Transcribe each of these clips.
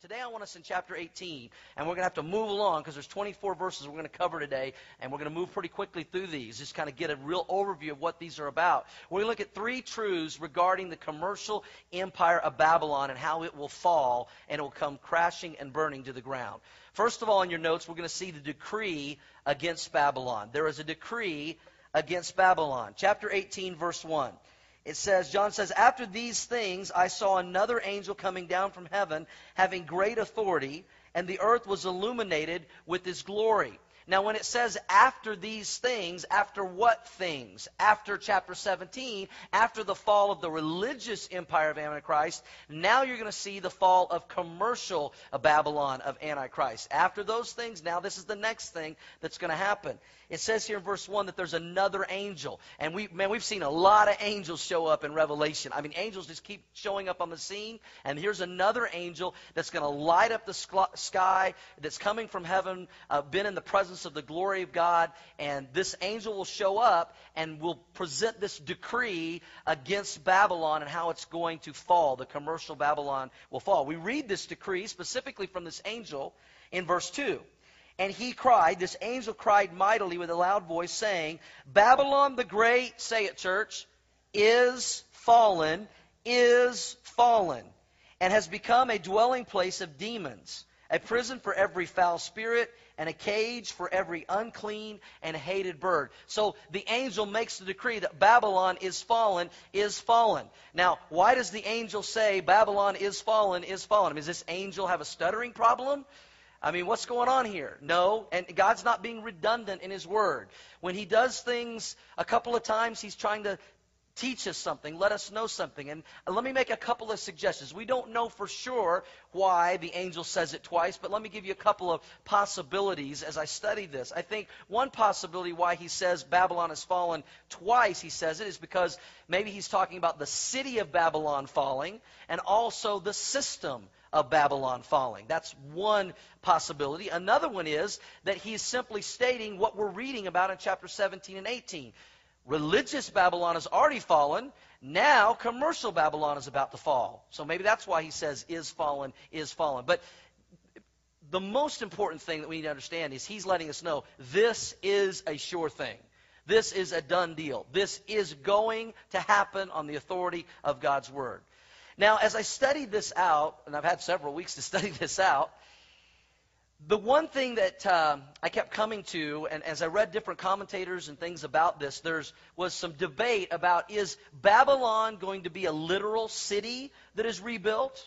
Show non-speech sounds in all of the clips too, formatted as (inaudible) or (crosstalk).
Today I want us in chapter 18, and we're going to have to move along because there's 24 verses we're going to cover today, and we're going to move pretty quickly through these, just kind of get a real overview of what these are about. We're going to look at three truths regarding the commercial empire of Babylon and how it will fall and it will come crashing and burning to the ground. First of all, in your notes, we're going to see the decree against Babylon. There is a decree against Babylon. Chapter 18, verse 1 it says, John says, After these things I saw another angel coming down from heaven, having great authority, and the earth was illuminated with his glory. Now, when it says after these things, after what things? After chapter 17, after the fall of the religious empire of Antichrist, now you're going to see the fall of commercial Babylon of Antichrist. After those things, now this is the next thing that's going to happen. It says here in verse 1 that there's another angel. And we, man, we've seen a lot of angels show up in Revelation. I mean, angels just keep showing up on the scene. And here's another angel that's going to light up the sky, that's coming from heaven, uh, been in the presence of the glory of God. And this angel will show up and will present this decree against Babylon and how it's going to fall. The commercial Babylon will fall. We read this decree specifically from this angel in verse 2. And he cried, this angel cried mightily with a loud voice, saying, Babylon the Great, say it, church, is fallen, is fallen, and has become a dwelling place of demons, a prison for every foul spirit, and a cage for every unclean and hated bird. So the angel makes the decree that Babylon is fallen, is fallen. Now, why does the angel say Babylon is fallen, is fallen? Does this angel have a stuttering problem? I mean, what's going on here? No, and God's not being redundant in His Word. When He does things a couple of times, He's trying to teach us something, let us know something. And let me make a couple of suggestions. We don't know for sure why the angel says it twice, but let me give you a couple of possibilities as I study this. I think one possibility why he says Babylon has fallen twice, he says it, is because maybe he's talking about the city of Babylon falling and also the system of Babylon falling. That's one possibility. Another one is that he's simply stating what we're reading about in chapter 17 and 18. Religious Babylon has already fallen. Now commercial Babylon is about to fall. So maybe that's why he says is fallen, is fallen. But the most important thing that we need to understand is he's letting us know this is a sure thing. This is a done deal. This is going to happen on the authority of God's word. Now, as I studied this out, and I've had several weeks to (laughs) study this out, the one thing that uh, I kept coming to, and as I read different commentators and things about this, there was some debate about is Babylon going to be a literal city that is rebuilt?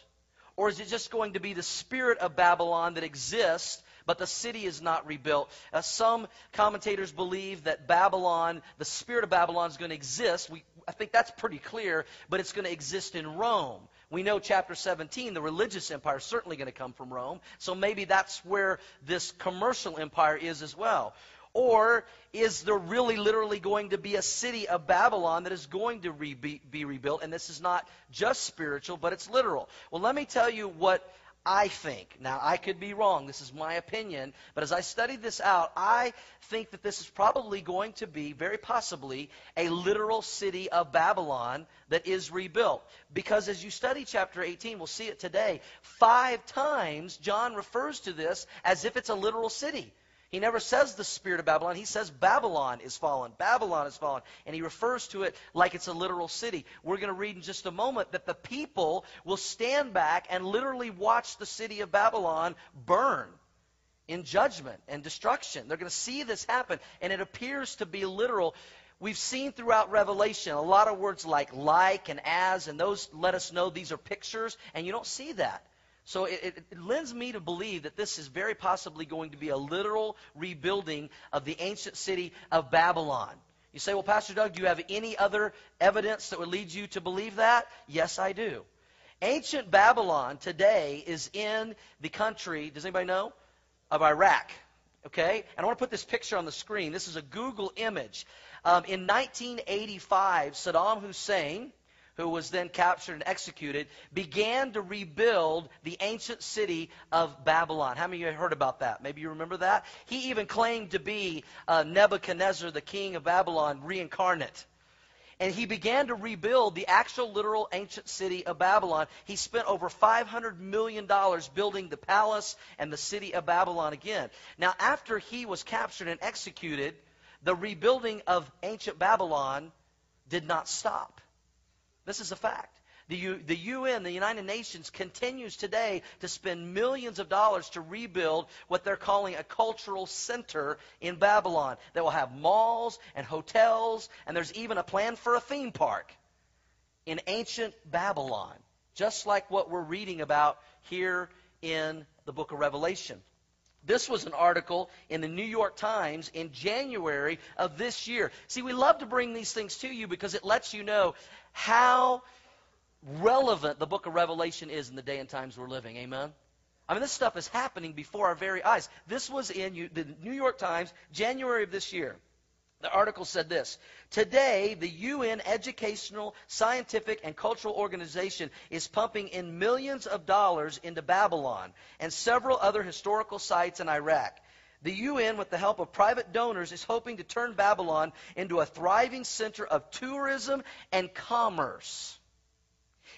Or is it just going to be the spirit of Babylon that exists, but the city is not rebuilt? Uh, some commentators believe that Babylon, the spirit of Babylon, is going to exist. We, I think that's pretty clear, but it's going to exist in Rome. We know chapter 17, the religious empire is certainly going to come from Rome. So maybe that's where this commercial empire is as well. Or is there really literally going to be a city of Babylon that is going to re- be, be rebuilt? And this is not just spiritual, but it's literal. Well, let me tell you what I think. Now, I could be wrong. This is my opinion. But as I studied this out, I think that this is probably going to be, very possibly, a literal city of Babylon that is rebuilt. Because as you study chapter 18, we'll see it today, five times John refers to this as if it's a literal city. He never says the spirit of Babylon. He says Babylon is fallen. Babylon is fallen. And he refers to it like it's a literal city. We're going to read in just a moment that the people will stand back and literally watch the city of Babylon burn in judgment and destruction. They're going to see this happen. And it appears to be literal. We've seen throughout Revelation a lot of words like like and as, and those let us know these are pictures, and you don't see that. So it, it, it, lends me to believe that this is very possibly going to be a literal rebuilding of the ancient city of Babylon. You say, well, Pastor Doug, do you have any other evidence that would lead you to believe that? Yes, I do. Ancient Babylon today is in the country, does anybody know? Of Iraq. Okay? And I want to put this picture on the screen. This is a Google image. Um, in 1985, Saddam Hussein who was then captured and executed, began to rebuild the ancient city of Babylon. How many of you heard about that? Maybe you remember that? He even claimed to be uh, Nebuchadnezzar, the king of Babylon, reincarnate. and he began to rebuild the actual literal ancient city of Babylon. He spent over $500 million building the palace and the city of Babylon again. Now, after he was captured and executed, the rebuilding of ancient Babylon did not stop. This is a fact. The, U, the UN, the United Nations, continues today to spend millions of dollars to rebuild what they're calling a cultural center in Babylon that will have malls and hotels, and there's even a plan for a theme park in ancient Babylon, just like what we're reading about here in the book of Revelation. This was an article in the New York Times in January of this year. See, we love to bring these things to you because it lets you know how relevant the book of Revelation is in the day and times we're living. Amen? I mean, this stuff is happening before our very eyes. This was in the New York Times, January of this year. The article said this Today, the UN Educational, Scientific, and Cultural Organization is pumping in millions of dollars into Babylon and several other historical sites in Iraq. The UN, with the help of private donors, is hoping to turn Babylon into a thriving center of tourism and commerce.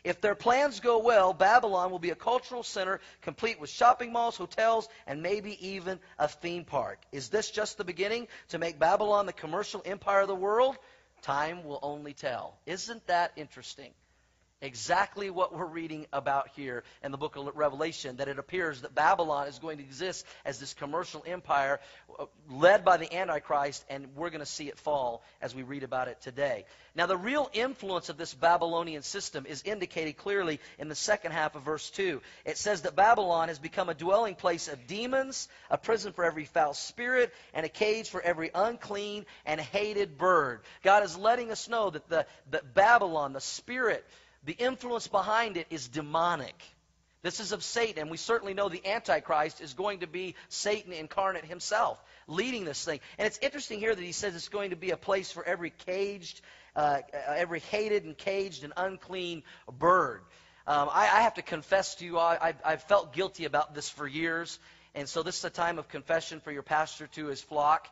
If their plans go well, Babylon will be a cultural center complete with shopping malls, hotels, and maybe even a theme park. Is this just the beginning to make Babylon the commercial empire of the world? Time will only tell. Isn't that interesting? Exactly what we're reading about here in the book of Revelation that it appears that Babylon is going to exist as this commercial empire uh, led by the Antichrist, and we're going to see it fall as we read about it today. Now, the real influence of this Babylonian system is indicated clearly in the second half of verse 2. It says that Babylon has become a dwelling place of demons, a prison for every foul spirit, and a cage for every unclean and hated bird. God is letting us know that the that Babylon, the spirit, the influence behind it is demonic. This is of Satan, and we certainly know the Antichrist is going to be Satan incarnate himself, leading this thing. And it's interesting here that he says it's going to be a place for every caged, uh, every hated and caged and unclean bird. Um, I, I, have to confess to you, I, have felt guilty about this for years, and so this is a time of confession for your pastor to his flock.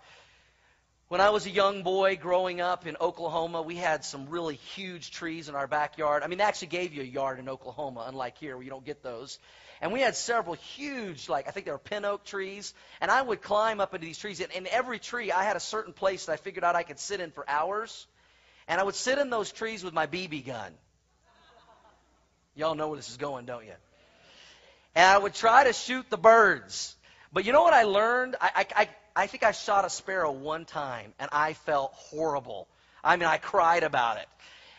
When I was a young boy growing up in Oklahoma, we had some really huge trees in our backyard. I mean, they actually gave you a yard in Oklahoma, unlike here where you don't get those. And we had several huge, like, I think they were pin oak trees. And I would climb up into these trees. And in every tree, I had a certain place that I figured out I could sit in for hours. And I would sit in those trees with my BB gun. Y'all know where this is going, don't you? And I would try to shoot the birds. But you know what I learned? I, I, I think I shot a sparrow one time and I felt horrible. I mean, I cried about it.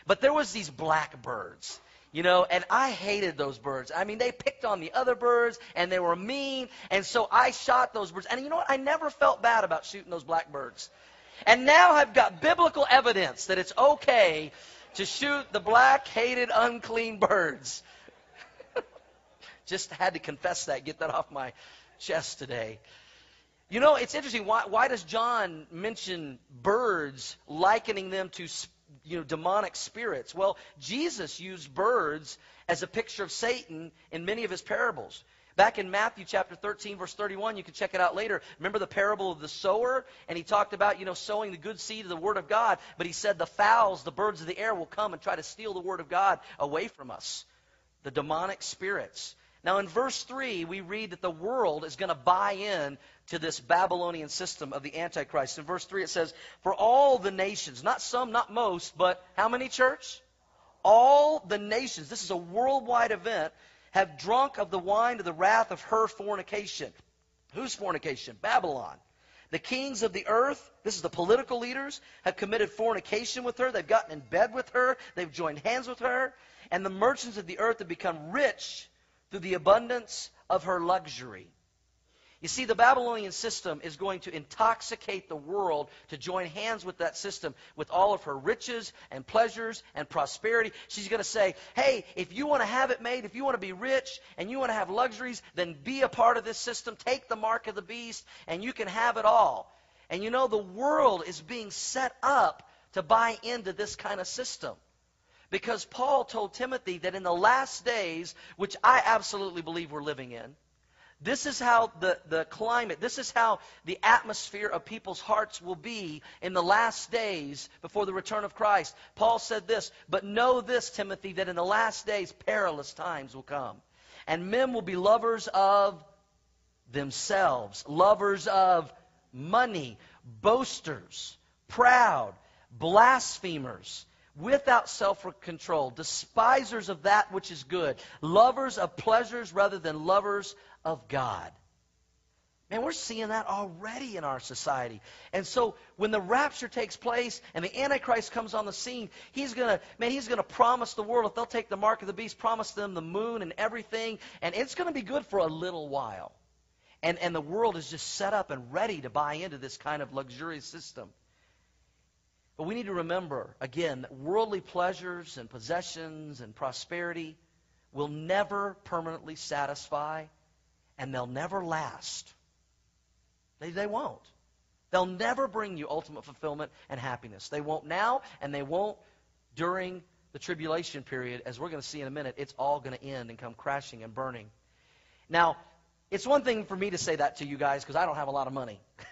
But there was these blackbirds, you know, and I hated those birds. I mean, they picked on the other birds and they were mean, and so I shot those birds. And you know what? I never felt bad about shooting those blackbirds. And now I've got biblical evidence that it's okay to shoot the black, hated, unclean birds. (laughs) Just had to confess that, get that off my chest today. You know, it's interesting. Why, why does John mention birds, likening them to you know, demonic spirits? Well, Jesus used birds as a picture of Satan in many of his parables. Back in Matthew chapter 13, verse 31, you can check it out later. Remember the parable of the sower? And he talked about, you know, sowing the good seed of the Word of God. But he said the fowls, the birds of the air, will come and try to steal the Word of God away from us. The demonic spirits. Now, in verse 3, we read that the world is going to buy in to this Babylonian system of the Antichrist. In verse 3, it says, For all the nations, not some, not most, but how many, church? All the nations, this is a worldwide event, have drunk of the wine of the wrath of her fornication. Whose fornication? Babylon. The kings of the earth, this is the political leaders, have committed fornication with her. They've gotten in bed with her. They've joined hands with her. And the merchants of the earth have become rich through the abundance of her luxury. You see, the Babylonian system is going to intoxicate the world to join hands with that system with all of her riches and pleasures and prosperity. She's going to say, hey, if you want to have it made, if you want to be rich and you want to have luxuries, then be a part of this system. Take the mark of the beast and you can have it all. And you know, the world is being set up to buy into this kind of system. Because Paul told Timothy that in the last days, which I absolutely believe we're living in, This is how the, the climate, this is how the atmosphere of people's hearts will be in the last days before the return of Christ. Paul said this, but know this, Timothy, that in the last days perilous times will come. And men will be lovers of themselves, lovers of money, boasters, proud, blasphemers without self control, despisers of that which is good, lovers of pleasures rather than lovers of God. Man, we're seeing that already in our society. And so when the rapture takes place and the Antichrist comes on the scene, he's gonna, man, he's gonna promise the world, if they'll take the mark of the beast, promise them the moon and everything, and it's gonna be good for a little while. And, and the world is just set up and ready to buy into this kind of luxurious system. But we need to remember, again, that worldly pleasures and possessions and prosperity will never permanently satisfy and they'll never last. They, they won't. They'll never bring you ultimate fulfillment and happiness. They won't now, and they won't during the tribulation period. As we're going to see in a minute, it's all going to end and come crashing and burning. Now, it's one thing for me to say that to you guys because I don't have a lot of money. (laughs)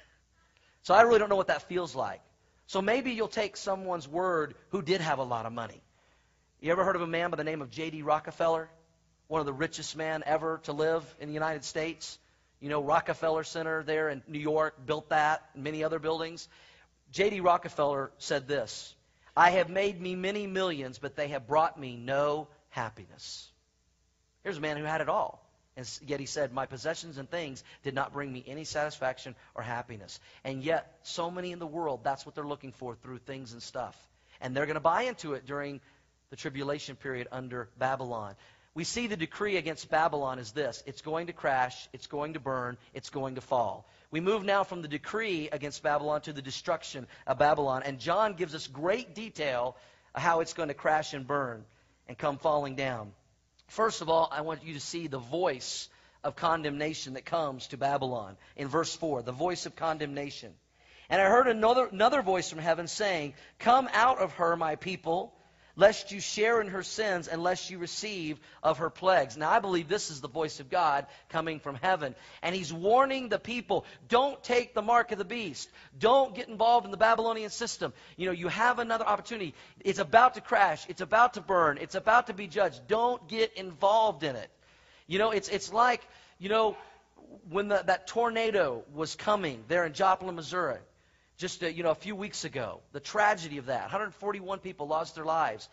so I really don't know what that feels like. So maybe you'll take someone's word who did have a lot of money. You ever heard of a man by the name of J.D. Rockefeller? One of the richest men ever to live in the United States. You know, Rockefeller Center there in New York built that, and many other buildings. J.D. Rockefeller said this I have made me many millions, but they have brought me no happiness. Here's a man who had it all. And yet he said, My possessions and things did not bring me any satisfaction or happiness. And yet, so many in the world, that's what they're looking for through things and stuff. And they're going to buy into it during the tribulation period under Babylon. We see the decree against Babylon is this it's going to crash, it's going to burn, it's going to fall. We move now from the decree against Babylon to the destruction of Babylon. And John gives us great detail how it's going to crash and burn and come falling down. First of all, I want you to see the voice of condemnation that comes to Babylon in verse 4, the voice of condemnation. And I heard another, another voice from heaven saying, Come out of her, my people lest you share in her sins and lest you receive of her plagues. Now, I believe this is the voice of God coming from heaven. And he's warning the people don't take the mark of the beast. Don't get involved in the Babylonian system. You know, you have another opportunity. It's about to crash, it's about to burn, it's about to be judged. Don't get involved in it. You know, it's, it's like, you know, when the, that tornado was coming there in Joplin, Missouri just a, uh, you know a few weeks ago. The tragedy of that. 141 people lost their lives.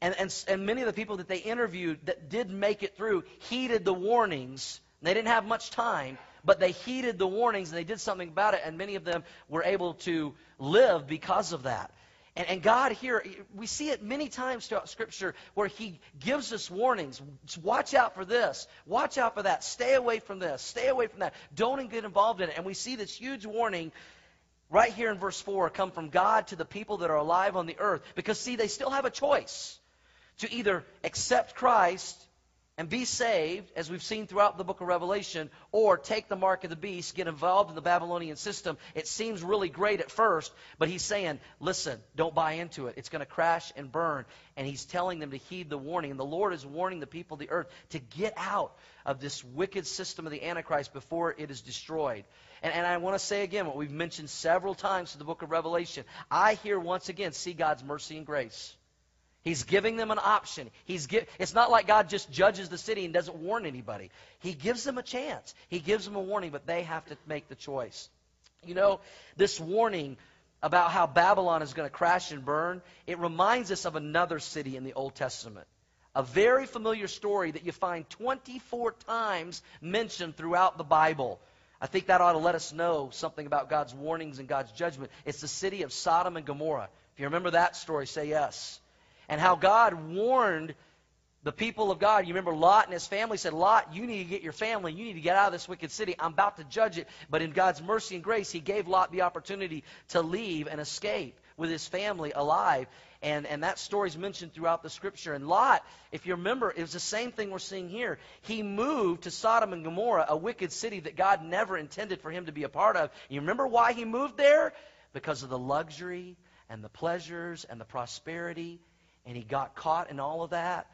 And, and, and many of the people that they interviewed that did make it through heeded the warnings. They didn't have much time, but they heeded the warnings and they did something about it, and many of them were able to live because of that. And, and God here, we see it many times throughout Scripture where He gives us warnings. Watch out for this. Watch out for that. Stay away from this. Stay away from that. Don't get involved in it. And we see this huge warning right here in verse 4 come from God to the people that are alive on the earth. Because, see, they still have a choice to either accept Christ and be saved, as we've seen throughout the book of Revelation, or take the mark of the beast, get involved in the Babylonian system. It seems really great at first, but he's saying, listen, don't buy into it. It's going to crash and burn. And he's telling them to heed the warning. And the Lord is warning the people of the earth to get out of this wicked system of the Antichrist before it is destroyed. And, and I want to say again what we've mentioned several times in the book of Revelation. I here once again see God's mercy and grace. He's giving them an option. He's give, it's not like God just judges the city and doesn't warn anybody. He gives them a chance. He gives them a warning, but they have to make the choice. You know, this warning about how Babylon is going to crash and burn, it reminds us of another city in the Old Testament. A very familiar story that you find 24 times mentioned throughout the Bible. I think that ought to let us know something about God's warnings and God's judgment. It's the city of Sodom and Gomorrah. If you remember that story, say yes. And how God warned the people of God. You remember Lot and his family said, Lot, you need to get your family. You need to get out of this wicked city. I'm about to judge it. But in God's mercy and grace, he gave Lot the opportunity to leave and escape with his family alive. And, and that story is mentioned throughout the scripture. And Lot, if you remember, it was the same thing we're seeing here. He moved to Sodom and Gomorrah, a wicked city that God never intended for him to be a part of. You remember why he moved there? Because of the luxury and the pleasures and the prosperity. And he got caught in all of that.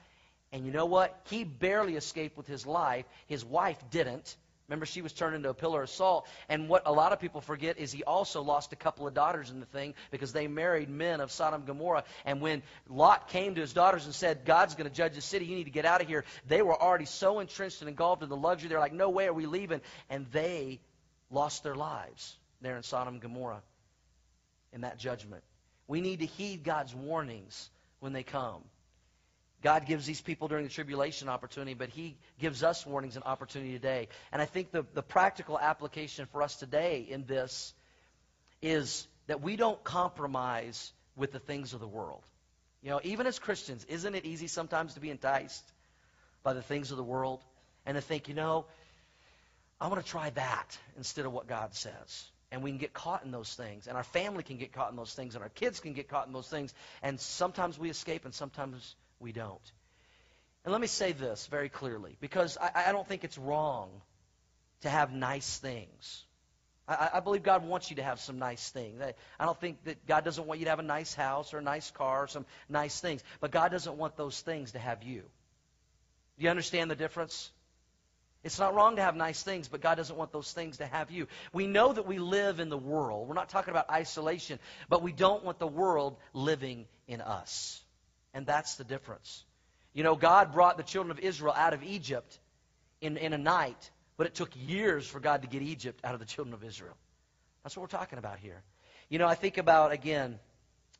And you know what? He barely escaped with his life. His wife didn't. Remember, she was turned into a pillar of salt. And what a lot of people forget is he also lost a couple of daughters in the thing because they married men of Sodom and Gomorrah. And when Lot came to his daughters and said, God's going to judge the city, you need to get out of here, they were already so entrenched and engulfed in the luxury. They're like, no way are we leaving. And they lost their lives there in Sodom and Gomorrah in that judgment. We need to heed God's warnings when they come. God gives these people during the tribulation opportunity, but He gives us warnings and opportunity today. And I think the, the practical application for us today in this is that we don't compromise with the things of the world. You know, even as Christians, isn't it easy sometimes to be enticed by the things of the world and to think, you know, I want to try that instead of what God says? And we can get caught in those things, and our family can get caught in those things, and our kids can get caught in those things, and sometimes we escape, and sometimes we don't. And let me say this very clearly, because I, I don't think it's wrong to have nice things. I, I, believe God wants you to have some nice things. I, I don't think that God doesn't want you to have a nice house or a nice car or some nice things. But God doesn't want those things to have you. Do you understand the difference? It's not wrong to have nice things, but God doesn't want those things to have you. We know that we live in the world. We're not talking about isolation, but we don't want the world living in us. And that's the difference. You know, God brought the children of Israel out of Egypt in, in a night, but it took years for God to get Egypt out of the children of Israel. That's what we're talking about here. You know, I think about, again,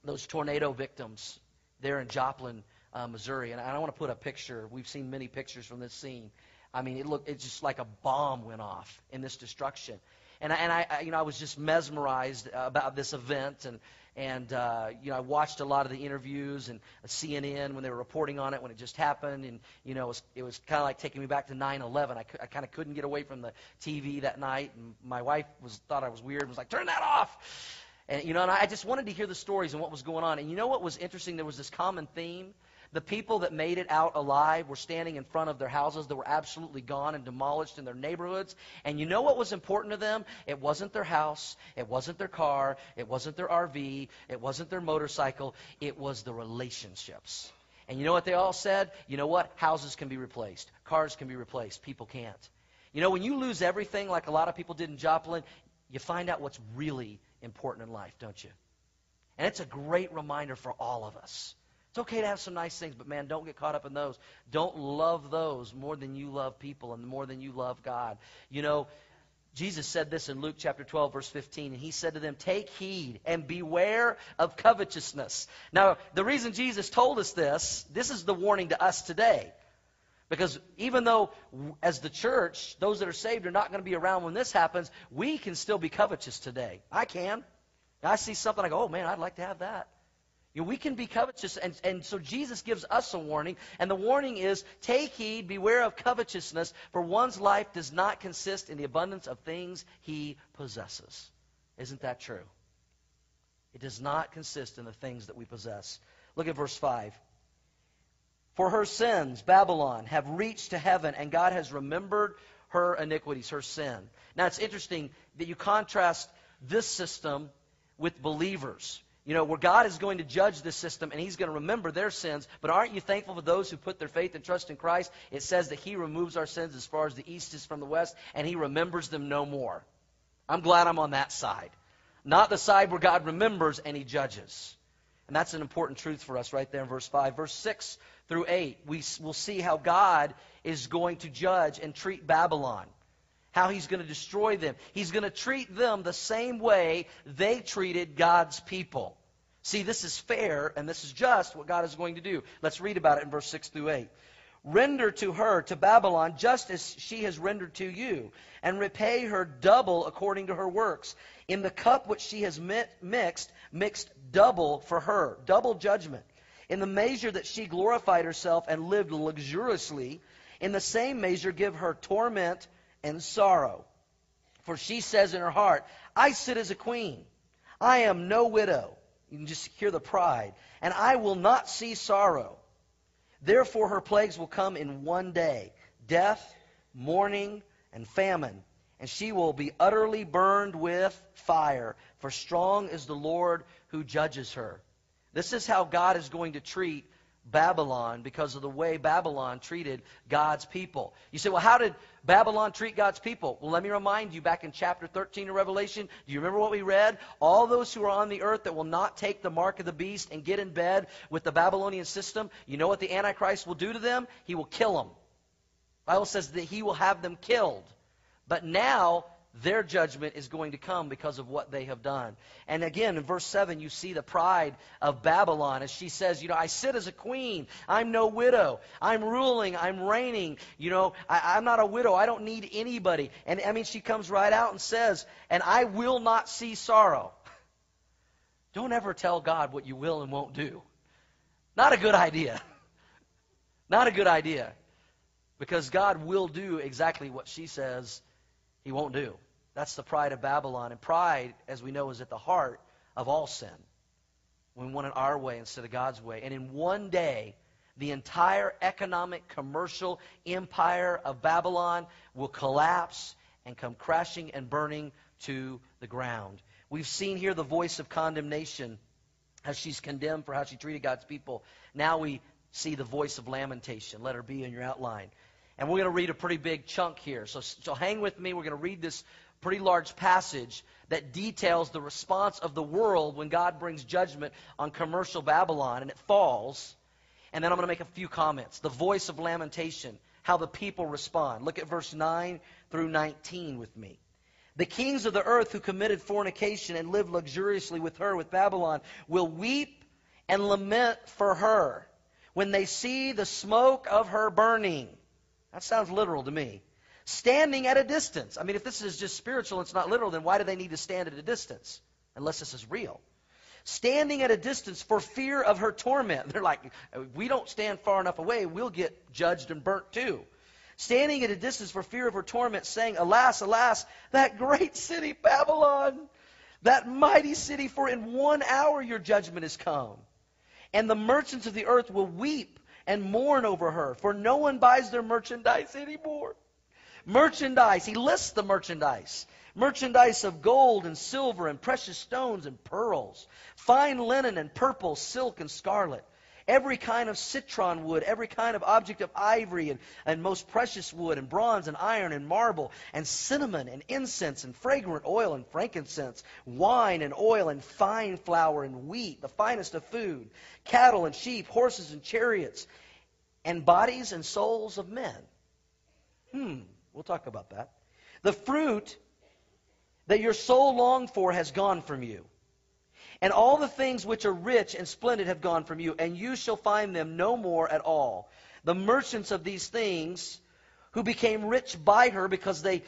those tornado victims there in Joplin, uh, Missouri. And I want to put a picture. We've seen many pictures from this scene. I mean, it looked, it's just like a bomb went off in this destruction. And I, and I, you know, I was just mesmerized about this event and, and uh, you know, I watched a lot of the interviews and CNN when they were reporting on it when it just happened, and you know, it was, it was kind of like taking me back to 9/11. I, I kind of couldn't get away from the TV that night, and my wife was thought I was weird, and was like, "Turn that off." And you know, and I just wanted to hear the stories and what was going on. And you know what was interesting? There was this common theme the people that made it out alive were standing in front of their houses that were absolutely gone and demolished in their neighborhoods. And you know what was important to them? It wasn't their house, it wasn't their car, it wasn't their RV, it wasn't their motorcycle, it was the relationships. And you know what they all said? You know what? Houses can be replaced, cars can be replaced, people can't. You know, when you lose everything, like a lot of people did in Joplin, you find out what's really important in life, don't you? And it's a great reminder for all of us. It's okay to have some nice things, but man, don't get caught up in those. Don't love those more than you love people and more than you love God. You know, Jesus said this in Luke chapter 12, verse 15, and he said to them, Take heed and beware of covetousness. Now, the reason Jesus told us this, this is the warning to us today. Because even though, as the church, those that are saved are not going to be around when this happens, we can still be covetous today. I can. I see something, I go, oh man, I'd like to have that. You know, we can be covetous, and, and so Jesus gives us a warning, and the warning is take heed, beware of covetousness, for one's life does not consist in the abundance of things he possesses. Isn't that true? It does not consist in the things that we possess. Look at verse 5. For her sins, Babylon, have reached to heaven, and God has remembered her iniquities, her sin. Now, it's interesting that you contrast this system with believers. You know, where God is going to judge this system and He's going to remember their sins. But aren't you thankful for those who put their faith and trust in Christ? It says that He removes our sins as far as the east is from the west and He remembers them no more. I'm glad I'm on that side. Not the side where God remembers and He judges. And that's an important truth for us right there in verse 5. Verse 6 through 8, we will see how God is going to judge and treat Babylon how he's going to destroy them. He's going to treat them the same way they treated God's people. See, this is fair and this is just what God is going to do. Let's read about it in verse 6 through 8. Render to her, to Babylon, just as she has rendered to you, and repay her double according to her works. In the cup which she has mixed, mixed double for her, double judgment. In the measure that she glorified herself and lived luxuriously, in the same measure give her torment and sorrow. For she says in her heart, I sit as a queen. I am no widow. You can just hear the pride. And I will not see sorrow. Therefore, her plagues will come in one day death, mourning, and famine. And she will be utterly burned with fire. For strong is the Lord who judges her. This is how God is going to treat Babylon because of the way Babylon treated God's people. You say, well, how did Babylon treat God's people? Well, let me remind you back in chapter 13 of Revelation, do you remember what we read? All those who are on the earth that will not take the mark of the beast and get in bed with the Babylonian system, you know what the Antichrist will do to them? He will kill them. The Bible says that he will have them killed. But now their judgment is going to come because of what they have done. And again, in verse 7, you see the pride of Babylon as she says, You know, I sit as a queen. I'm no widow. I'm ruling. I'm reigning. You know, I, am not a widow. I don't need anybody. And I mean, she comes right out and says, And I will not see sorrow. (laughs) Don't ever tell God what you will and won't do. Not a good idea. (laughs) Not a good idea. Because God will do exactly what she says he won't do. That's the pride of Babylon. And pride, as we know, is at the heart of all sin. We want it our way instead of God's way. And in one day, the entire economic, commercial empire of Babylon will collapse and come crashing and burning to the ground. We've seen here the voice of condemnation as she's condemned for how she treated God's people. Now we see the voice of lamentation. Let her be in your outline. And we're going to read a pretty big chunk here. So, so hang with me. We're going to read this pretty large passage that details the response of the world when God brings judgment on commercial Babylon and it falls. And then I'm going to make a few comments. The voice of lamentation, how the people respond. Look at verse 9 through 19 with me. The kings of the earth who committed fornication and lived luxuriously with her, with Babylon, will weep and lament for her when they see the smoke of her burning. That sounds literal to me standing at a distance. I mean, if this is just spiritual, it's not literal, then why do they need to stand at a distance? Unless this is real. Standing at a distance for fear of her torment. (laughs) They're like, we don't stand far enough away, we'll get judged and burnt too. Standing at a distance for fear of her torment, saying, Alas, alas, that great city, Babylon, that mighty city, for in one hour your judgment is come. And the merchants of the earth will weep and mourn over her, for no one buys their merchandise anymore. Merchandise. He lists the merchandise. Merchandise of gold and silver and precious stones and pearls. Fine linen and purple, silk and scarlet. Every kind of citron wood, every kind of object of ivory and, and most precious wood and bronze and iron and marble and cinnamon and incense and fragrant oil and frankincense, wine and oil and fine flour and wheat, the finest of food, cattle and sheep, horses and chariots, and bodies and souls of men. Hmm. We'll talk about that. The fruit that your soul longed for has gone from you. And all the things which are rich and splendid have gone from you, and you shall find them no more at all. The merchants of these things, who became rich by her because they,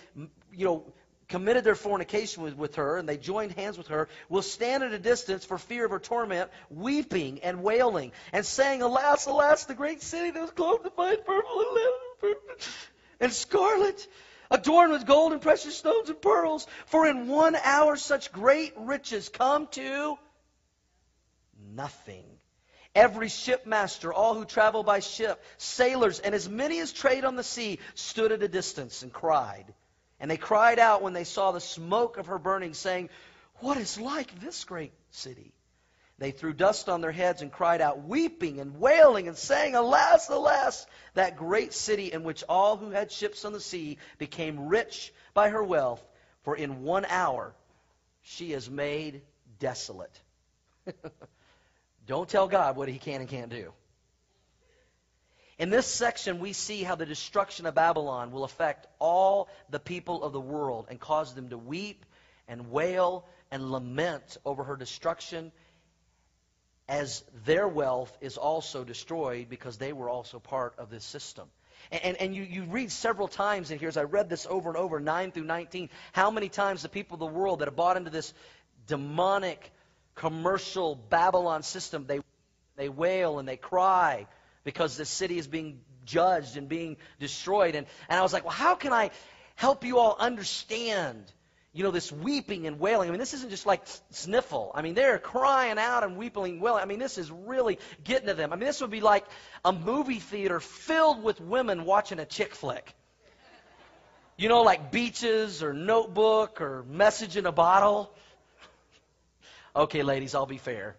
you know, committed their fornication with, with her and they joined hands with her, will stand at a distance for fear of her torment, weeping and wailing, and saying, Alas, alas, the great city that was clothed in fine purple and linen and scarlet, adorned with gold and precious stones and pearls. For in one hour such great riches come to nothing. Every shipmaster, all who travel by ship, sailors, and as many as trade on the sea, stood at a distance and cried. And they cried out when they saw the smoke of her burning, saying, What is like this great city? They threw dust on their heads and cried out, weeping and wailing and saying, Alas, alas, that great city in which all who had ships on the sea became rich by her wealth, for in one hour she is made desolate. (laughs) Don't tell God what he can and can't do. In this section, we see how the destruction of Babylon will affect all the people of the world and cause them to weep and wail and lament over her destruction as their wealth is also destroyed because they were also part of this system. And, and, and, you, you read several times in here, as I read this over and over, 9 through 19, how many times the people of the world that have bought into this demonic commercial Babylon system, they, they wail and they cry because this city is being judged and being destroyed. And, and I was like, well, how can I help you all understand you know, this weeping and wailing. I mean, this isn't just like sniffle. I mean, they're crying out and weeping wailing. I mean, this is really getting to them. I mean, this would be like a movie theater filled with women watching a chick flick. You know, like beaches or notebook or message in a bottle. Okay, ladies, I'll be fair.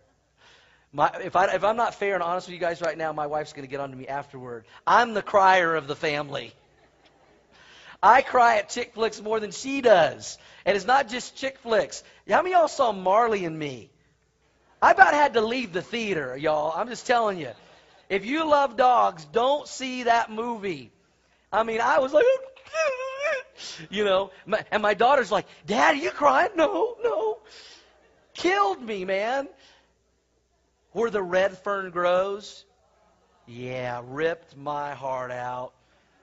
My, if, I, if I'm not fair and honest with you guys right now, my wife's going to get on to me afterward. I'm the crier of the family. I cry at chick flicks more than she does. And it's not just chick flicks. How many of y'all saw Marley and me? I about had to leave the theater, y'all. I'm just telling you. If you love dogs, don't see that movie. I mean, I was like, (laughs) you know, and my daughter's like, Dad, are you crying? No, no. Killed me, man. Where the red fern grows? Yeah, ripped my heart out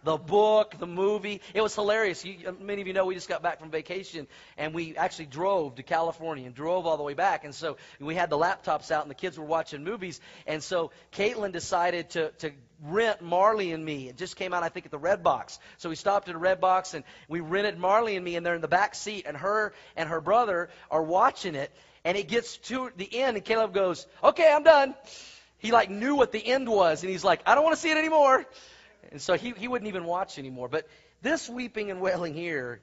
the book, the movie. It was hilarious. You, uh, many of you know we just got back from vacation and we actually drove to California and drove all the way back. And so we had the laptops out and the kids were watching movies. And so Caitlin decided to, to rent Marley and Me. It just came out, I think, at the Red Box. So we stopped at a Red Box and we rented Marley and Me, and they're in the back seat, and her and her brother are watching it. And it gets to the end, and Caleb goes, "Okay, I'm done." He like knew what the end was, and he's like, "I don't want to see it anymore." And so he, he wouldn't even watch anymore. But this weeping and wailing here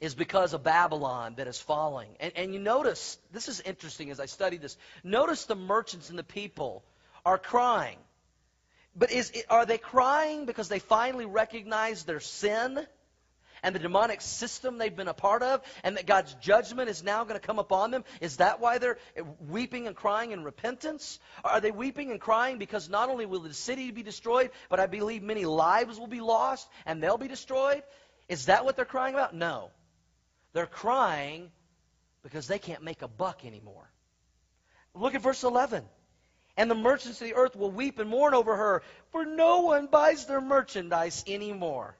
is because of Babylon that is falling. And, and you notice, this is interesting as I studied this. Notice the merchants and the people are crying. But is, are they crying because they finally recognize their sin? And the demonic system they've been a part of, and that God's judgment is now going to come upon them? Is that why they're weeping and crying in repentance? Are they weeping and crying because not only will the city be destroyed, but I believe many lives will be lost and they'll be destroyed? Is that what they're crying about? No. They're crying because they can't make a buck anymore. Look at verse 11. And the merchants of the earth will weep and mourn over her, for no one buys their merchandise anymore.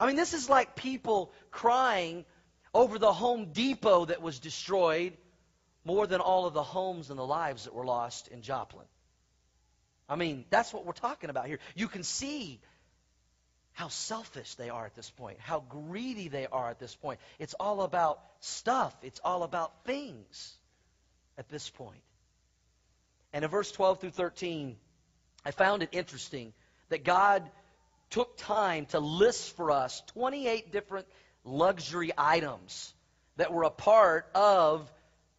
I mean, this is like people crying over the Home Depot that was destroyed more than all of the homes and the lives that were lost in Joplin. I mean, that's what we're talking about here. You can see how selfish they are at this point, how greedy they are at this point. It's all about stuff, it's all about things at this point. And in verse 12 through 13, I found it interesting that God took time to list for us 28 different luxury items that were a part of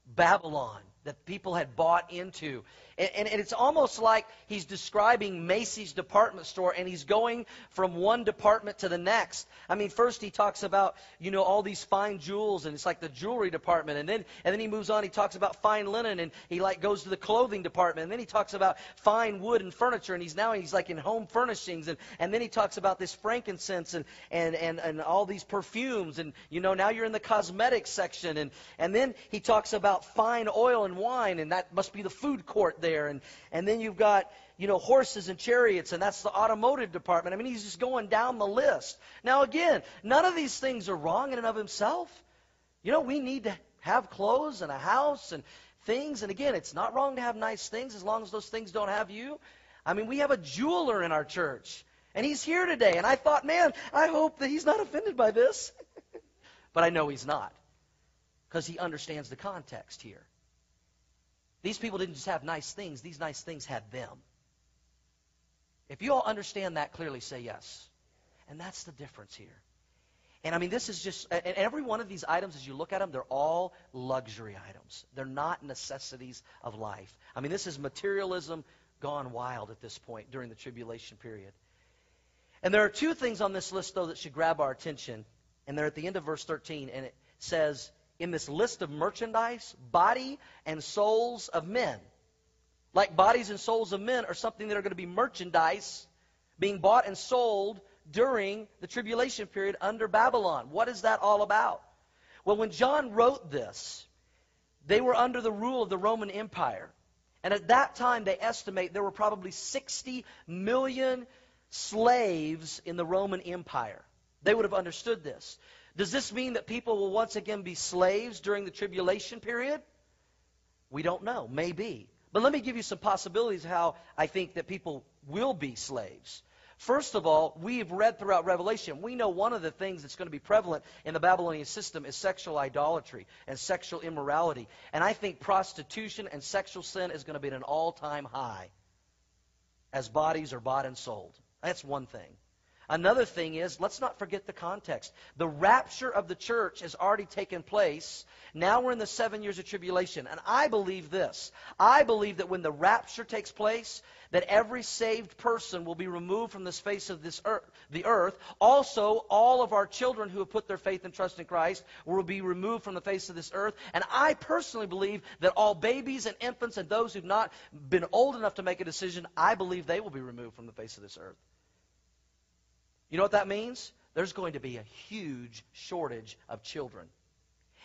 Babylon that people had bought into. And, and, it's almost like he's describing Macy's department store and he's going from one department to the next. I mean, first he talks about, you know, all these fine jewels and it's like the jewelry department. And then, and then he moves on, he talks about fine linen and he like goes to the clothing department. And then he talks about fine wood and furniture and he's now, he's like in home furnishings. And, and then he talks about this frankincense and, and, and, and all these perfumes. And, you know, now you're in the cosmetics section. And, and then he talks about fine oil and wine and that must be the food court there. And, and then you've got, you know, horses and chariots, and that's the automotive department. I mean, he's just going down the list. Now, again, none of these things are wrong in and of himself. You know, we need to have clothes and a house and things. And again, it's not wrong to have nice things as long as those things don't have you. I mean, we have a jeweler in our church, and he's here today. And I thought, man, I hope that he's not offended by this. (laughs) but I know he's not because he understands the context here. These people didn't just have nice things, these nice things had them. If you all understand that clearly, say yes. And that's the difference here. And I mean, this is just, and every one of these items, as you look at them, they're all luxury items. They're not necessities of life. I mean, this is materialism gone wild at this point during the tribulation period. And there are two things on this list, though, that should grab our attention. And they're at the end of verse 13. And it says, in this list of merchandise, body and souls of men. Like bodies and souls of men are something that are going to be merchandise being bought and sold during the tribulation period under Babylon. What is that all about? Well, when John wrote this, they were under the rule of the Roman Empire. And at that time, they estimate there were probably 60 million slaves in the Roman Empire. They would have understood this. Does this mean that people will once again be slaves during the tribulation period? We don't know. Maybe. But let me give you some possibilities how I think that people will be slaves. First of all, we've read throughout Revelation, we know one of the things that's going to be prevalent in the Babylonian system is sexual idolatry and sexual immorality. And I think prostitution and sexual sin is going to be at an all time high as bodies are bought and sold. That's one thing. Another thing is, let's not forget the context. The rapture of the church has already taken place. Now we're in the seven years of tribulation. And I believe this. I believe that when the rapture takes place, that every saved person will be removed from the face of this earth, the earth. Also, all of our children who have put their faith and trust in Christ will be removed from the face of this earth. And I personally believe that all babies and infants and those who've not been old enough to make a decision, I believe they will be removed from the face of this earth. You know what that means? There's going to be a huge shortage of children.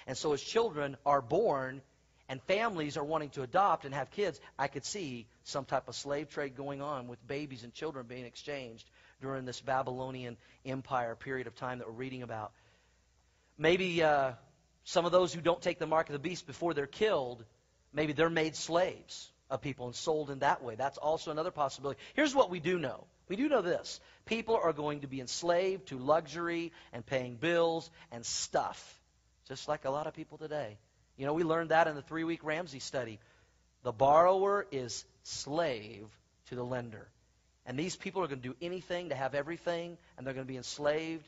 And so as children are born and families are wanting to adopt and have kids, I could see some type of slave trade going on with babies and children being exchanged during this Babylonian Empire period of time that we're reading about. Maybe uh, some of those who don't take the mark of the beast before they're killed, maybe they're made slaves of people and sold in that way. That's also another possibility. Here's what we do know we do know this people are going to be enslaved to luxury and paying bills and stuff, just like a lot of people today. You know, we learned that in the three week Ramsey study. The borrower is slave to the lender. And these people are going to do anything to have everything, and they're going to be enslaved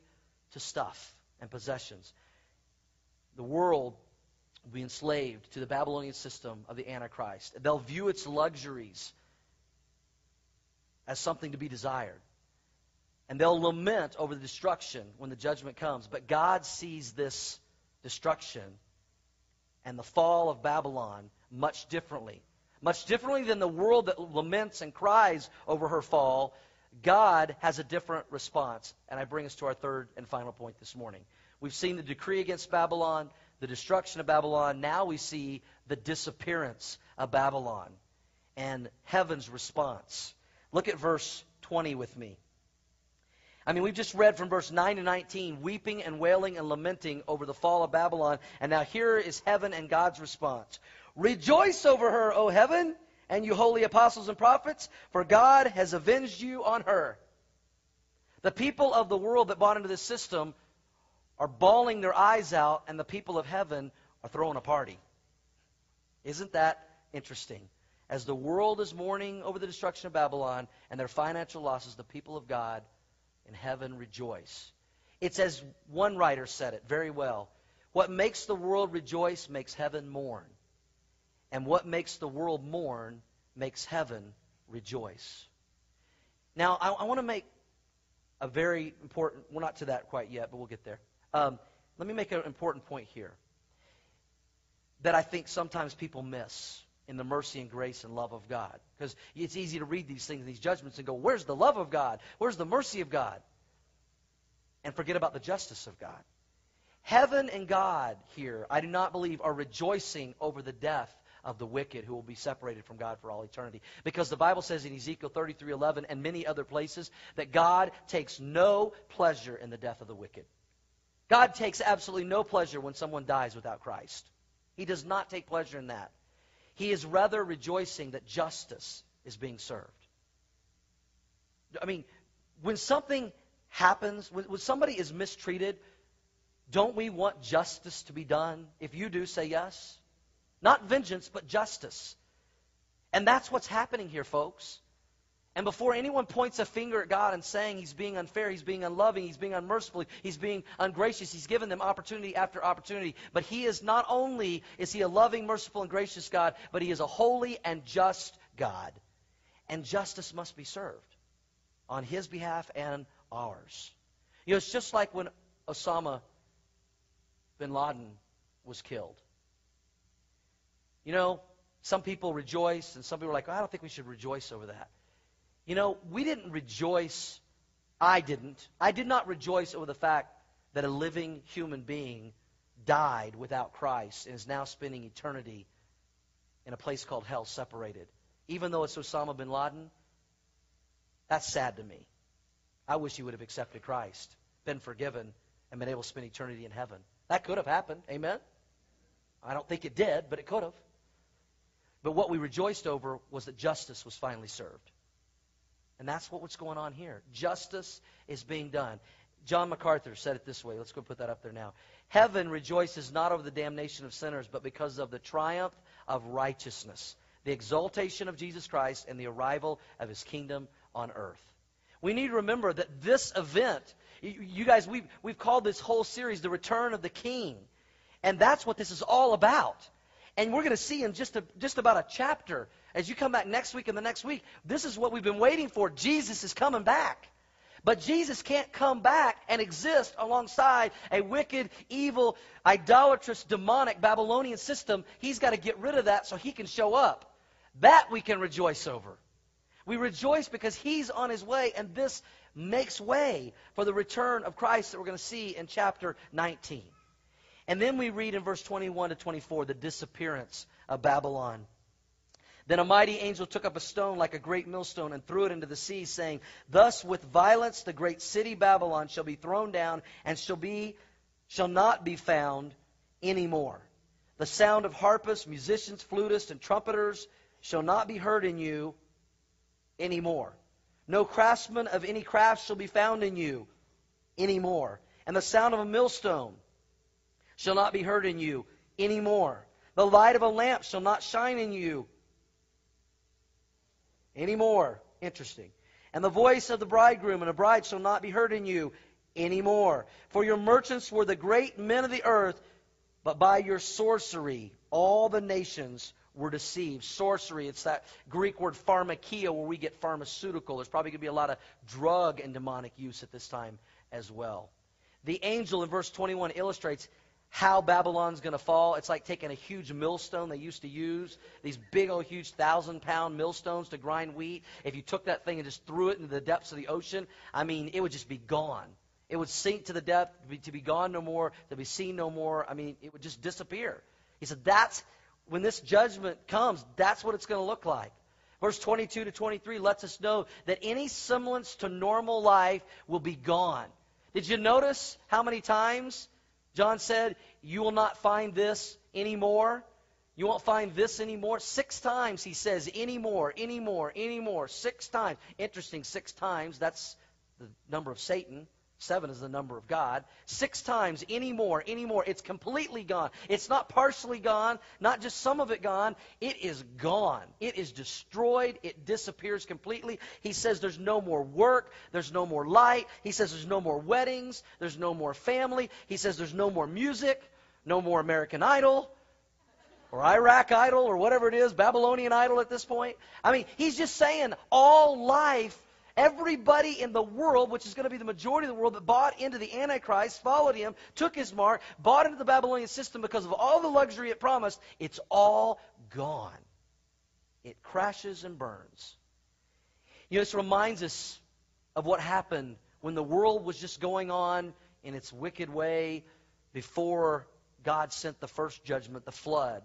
to stuff and possessions. The world will be enslaved to the Babylonian system of the Antichrist. They'll view its luxuries as something to be desired. And they'll lament over the destruction when the judgment comes. But God sees this destruction and the fall of Babylon much differently. Much differently than the world that laments and cries over her fall, God has a different response. And I bring us to our third and final point this morning. We've seen the decree against Babylon, the destruction of Babylon. Now we see the disappearance of Babylon and heaven's response. Look at verse 20 with me. I mean, we've just read from verse 9 to 19, weeping and wailing and lamenting over the fall of Babylon. And now here is heaven and God's response Rejoice over her, O heaven, and you holy apostles and prophets, for God has avenged you on her. The people of the world that bought into this system are bawling their eyes out, and the people of heaven are throwing a party. Isn't that interesting? As the world is mourning over the destruction of Babylon and their financial losses, the people of God in heaven rejoice. It's as one writer said it very well. What makes the world rejoice makes heaven mourn. And what makes the world mourn makes heaven rejoice. Now, I, I want to make a very important, we're not to that quite yet, but we'll get there. Um, let me make an important point here that I think sometimes people miss in the mercy and grace and love of God. Because it's easy to read these things, these judgments, and go, where's the love of God? Where's the mercy of God? And forget about the justice of God. Heaven and God here, I do not believe, are rejoicing over the death of the wicked who will be separated from God for all eternity. Because the Bible says in Ezekiel 33:11 and many other places that God takes no pleasure in the death of the wicked. God takes absolutely no pleasure when someone dies without Christ. He does not take pleasure in that. He is rather rejoicing that justice is being served. I mean, when something happens, when, when somebody is mistreated, don't we want justice to be done? If you do, say yes. Not vengeance, but justice. And that's what's happening here, folks. And before anyone points a finger at God and saying he's being unfair, he's being unloving, he's being unmerciful, he's being ungracious, he's given them opportunity after opportunity. But he is not only is he a loving, merciful, and gracious God, but he is a holy and just God. And justice must be served on his behalf and ours. You know, it's just like when Osama bin Laden was killed. You know, some people rejoice, and some people are like, oh, I don't think we should rejoice over that. You know, we didn't rejoice. I didn't. I did not rejoice over the fact that a living human being died without Christ and is now spending eternity in a place called hell separated. Even though it's Osama bin Laden, that's sad to me. I wish he would have accepted Christ, been forgiven, and been able to spend eternity in heaven. That could have happened. Amen? I don't think it did, but it could have. But what we rejoiced over was that justice was finally served. And that's what's going on here. Justice is being done. John MacArthur said it this way. Let's go put that up there now. Heaven rejoices not over the damnation of sinners, but because of the triumph of righteousness, the exaltation of Jesus Christ, and the arrival of his kingdom on earth. We need to remember that this event, you guys, we've, we've called this whole series the Return of the King. And that's what this is all about. And we're going to see in just, a, just about a chapter, as you come back next week and the next week, this is what we've been waiting for. Jesus is coming back. But Jesus can't come back and exist alongside a wicked, evil, idolatrous, demonic Babylonian system. He's got to get rid of that so he can show up. That we can rejoice over. We rejoice because he's on his way, and this makes way for the return of Christ that we're going to see in chapter 19. And then we read in verse 21 to 24 the disappearance of Babylon. Then a mighty angel took up a stone like a great millstone and threw it into the sea, saying, Thus with violence the great city Babylon shall be thrown down and shall be shall not be found any more. The sound of harpists, musicians, flutists, and trumpeters shall not be heard in you any more. No craftsman of any craft shall be found in you any more. And the sound of a millstone shall not be heard in you any more. The light of a lamp shall not shine in you anymore. Interesting. And the voice of the bridegroom and the bride shall not be heard in you anymore. For your merchants were the great men of the earth, but by your sorcery all the nations were deceived. Sorcery, it's that Greek word pharmakeia where we get pharmaceutical. There's probably going to be a lot of drug and demonic use at this time as well. The angel in verse 21 illustrates how Babylon's going to fall. It's like taking a huge millstone they used to use, these big old huge thousand pound millstones to grind wheat. If you took that thing and just threw it into the depths of the ocean, I mean, it would just be gone. It would sink to the depth, to be, to be gone no more, to be seen no more. I mean, it would just disappear. He said, that's when this judgment comes, that's what it's going to look like. Verse 22 to 23 lets us know that any semblance to normal life will be gone. Did you notice how many times John said, You will not find this anymore. You won't find this anymore. Six times he says, anymore, anymore, anymore. Six times. Interesting, six times. That's the number of Satan. Seven is the number of God. Six times, anymore, anymore. It's completely gone. It's not partially gone, not just some of it gone. It is gone. It is destroyed. It disappears completely. He says there's no more work. There's no more light. He says there's no more weddings. There's no more family. He says there's no more music. No more American Idol or Iraq Idol or whatever it is, Babylonian Idol at this point. I mean, he's just saying all life Everybody in the world, which is going to be the majority of the world that bought into the Antichrist, followed him, took his mark, bought into the Babylonian system because of all the luxury it promised, it's all gone. It crashes and burns. You know, this reminds us of what happened when the world was just going on in its wicked way before God sent the first judgment, the flood.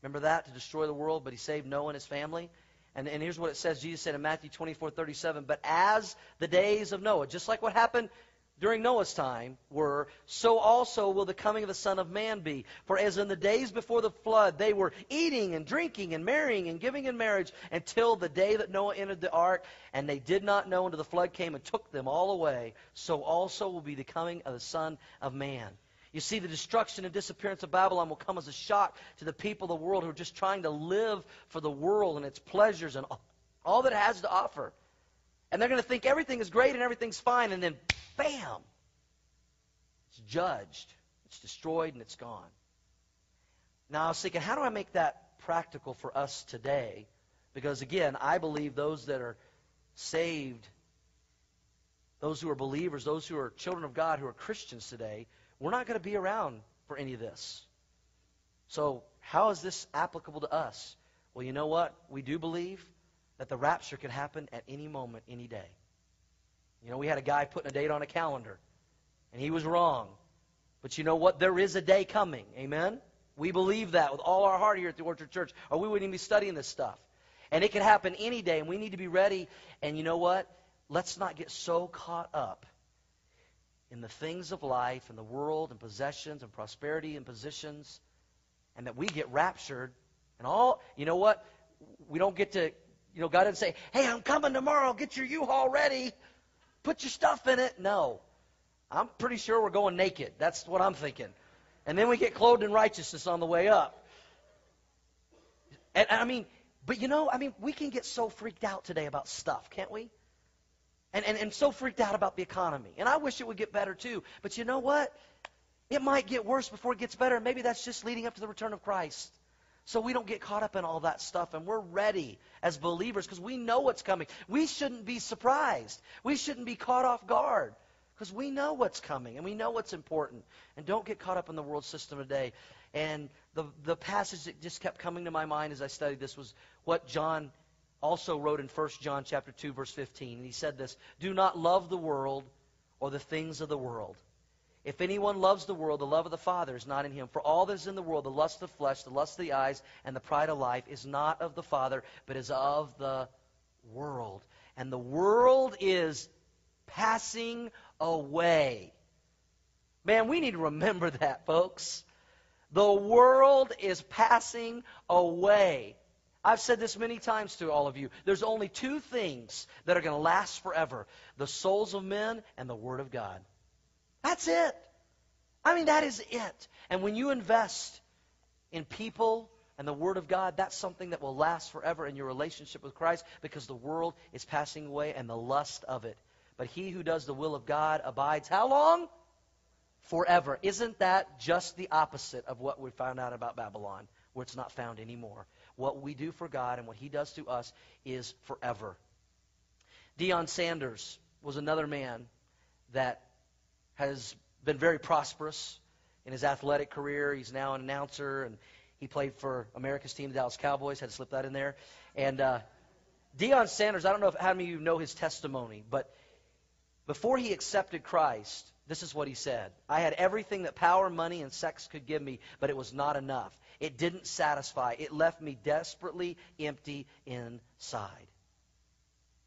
Remember that? To destroy the world, but he saved Noah and his family. And, and here's what it says Jesus said in Matthew 24 37, but as the days of Noah, just like what happened during Noah's time were, so also will the coming of the Son of Man be. For as in the days before the flood, they were eating and drinking and marrying and giving in marriage until the day that Noah entered the ark, and they did not know until the flood came and took them all away, so also will be the coming of the Son of Man. You see, the destruction and disappearance of Babylon will come as a shock to the people of the world who are just trying to live for the world and its pleasures and all that it has to offer. And they're going to think everything is great and everything's fine, and then bam! It's judged, it's destroyed, and it's gone. Now, I was thinking, how do I make that practical for us today? Because, again, I believe those that are saved, those who are believers, those who are children of God, who are Christians today, we're not going to be around for any of this. So, how is this applicable to us? Well, you know what? We do believe that the rapture could happen at any moment, any day. You know, we had a guy putting a date on a calendar, and he was wrong. But you know what? There is a day coming. Amen? We believe that with all our heart here at the Orchard Church, or we wouldn't even be studying this stuff. And it could happen any day, and we need to be ready. And you know what? Let's not get so caught up in the things of life and the world and possessions and prosperity and positions, and that we get raptured and all. You know what? We don't get to. You know, God didn't say, "Hey, I'm coming tomorrow. Get your U-Haul ready. Put your stuff in it." No, I'm pretty sure we're going naked. That's what I'm thinking. And then we get clothed in righteousness on the way up. And I mean, but you know, I mean, we can get so freaked out today about stuff, can't we? And, and, and so freaked out about the economy. And I wish it would get better too. But you know what? It might get worse before it gets better. Maybe that's just leading up to the return of Christ. So we don't get caught up in all that stuff and we're ready as believers because we know what's coming. We shouldn't be surprised. We shouldn't be caught off guard because we know what's coming and we know what's important. And don't get caught up in the world system today. And the, the passage that just kept coming to my mind as I studied this was what John also wrote in 1 John chapter 2 verse 15. And he said this, "Do not love the world or the things of the world. If anyone loves the world, the love of the Father is not in him. For all that is in the world, the lust of the flesh, the lust of the eyes, and the pride of life, is not of the Father, but is of the world. And the world is passing away. Man, we need to remember that, folks. The world is passing away. I've said this many times to all of you. There's only two things that are going to last forever the souls of men and the Word of God. That's it. I mean, that is it. And when you invest in people and the Word of God, that's something that will last forever in your relationship with Christ because the world is passing away and the lust of it. But he who does the will of God abides how long? Forever. Isn't that just the opposite of what we found out about Babylon, where it's not found anymore? What we do for God and what he does to us is forever. Deion Sanders was another man that has been very prosperous in his athletic career. He's now an announcer, and he played for America's team, the Dallas Cowboys. Had to slip that in there. And uh, Deion Sanders, I don't know if, how many of you know his testimony, but before he accepted Christ, this is what he said I had everything that power, money, and sex could give me, but it was not enough. It didn't satisfy. It left me desperately empty inside.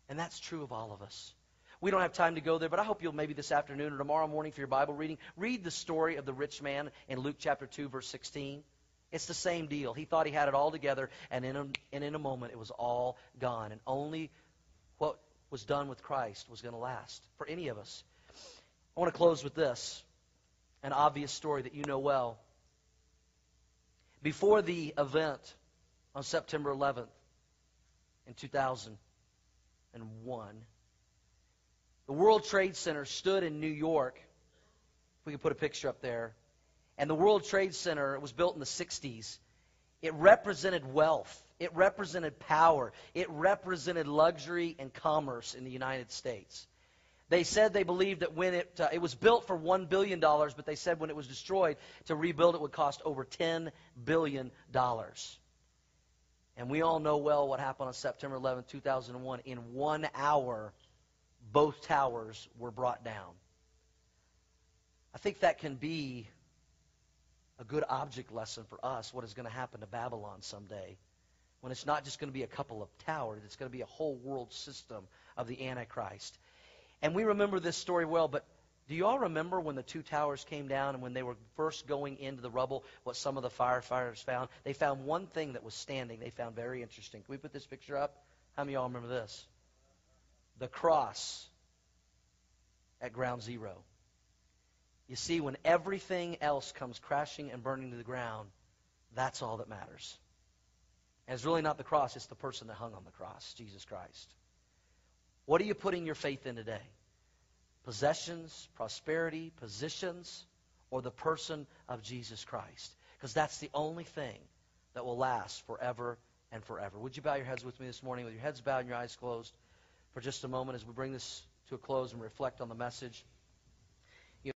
And that's true of all of us. We don't have time to go there, but I hope you'll maybe this afternoon or tomorrow morning for your Bible reading read the story of the rich man in Luke chapter 2, verse 16. It's the same deal. He thought he had it all together, and in a, and in a moment it was all gone. And only what was done with Christ was going to last for any of us. I want to close with this an obvious story that you know well. Before the event on September 11th in 2001, the World Trade Center stood in New York. If we could put a picture up there. And the World Trade Center was built in the 60s. It represented wealth. It represented power. It represented luxury and commerce in the United States. They said they believed that when it, uh, it was built for $1 billion, but they said when it was destroyed, to rebuild it would cost over $10 billion. And we all know well what happened on September 11, 2001. In one hour, both towers were brought down. I think that can be a good object lesson for us what is going to happen to Babylon someday. When it's not just going to be a couple of towers, it's going to be a whole world system of the Antichrist. And we remember this story well, but do you all remember when the two towers came down and when they were first going into the rubble, what some of the firefighters found? They found one thing that was standing, they found very interesting. Can we put this picture up? How many of y'all remember this? the cross at ground zero. You see, when everything else comes crashing and burning to the ground, that's all that matters. And it's really not the cross, it's the person that hung on the cross, Jesus Christ. What are you putting your faith in today? Possessions, prosperity, positions, or the person of Jesus Christ? Because that's the only thing that will last forever and forever. Would you bow your heads with me this morning with your heads bowed and your eyes closed? for just a moment as we bring this to a close and reflect on the message.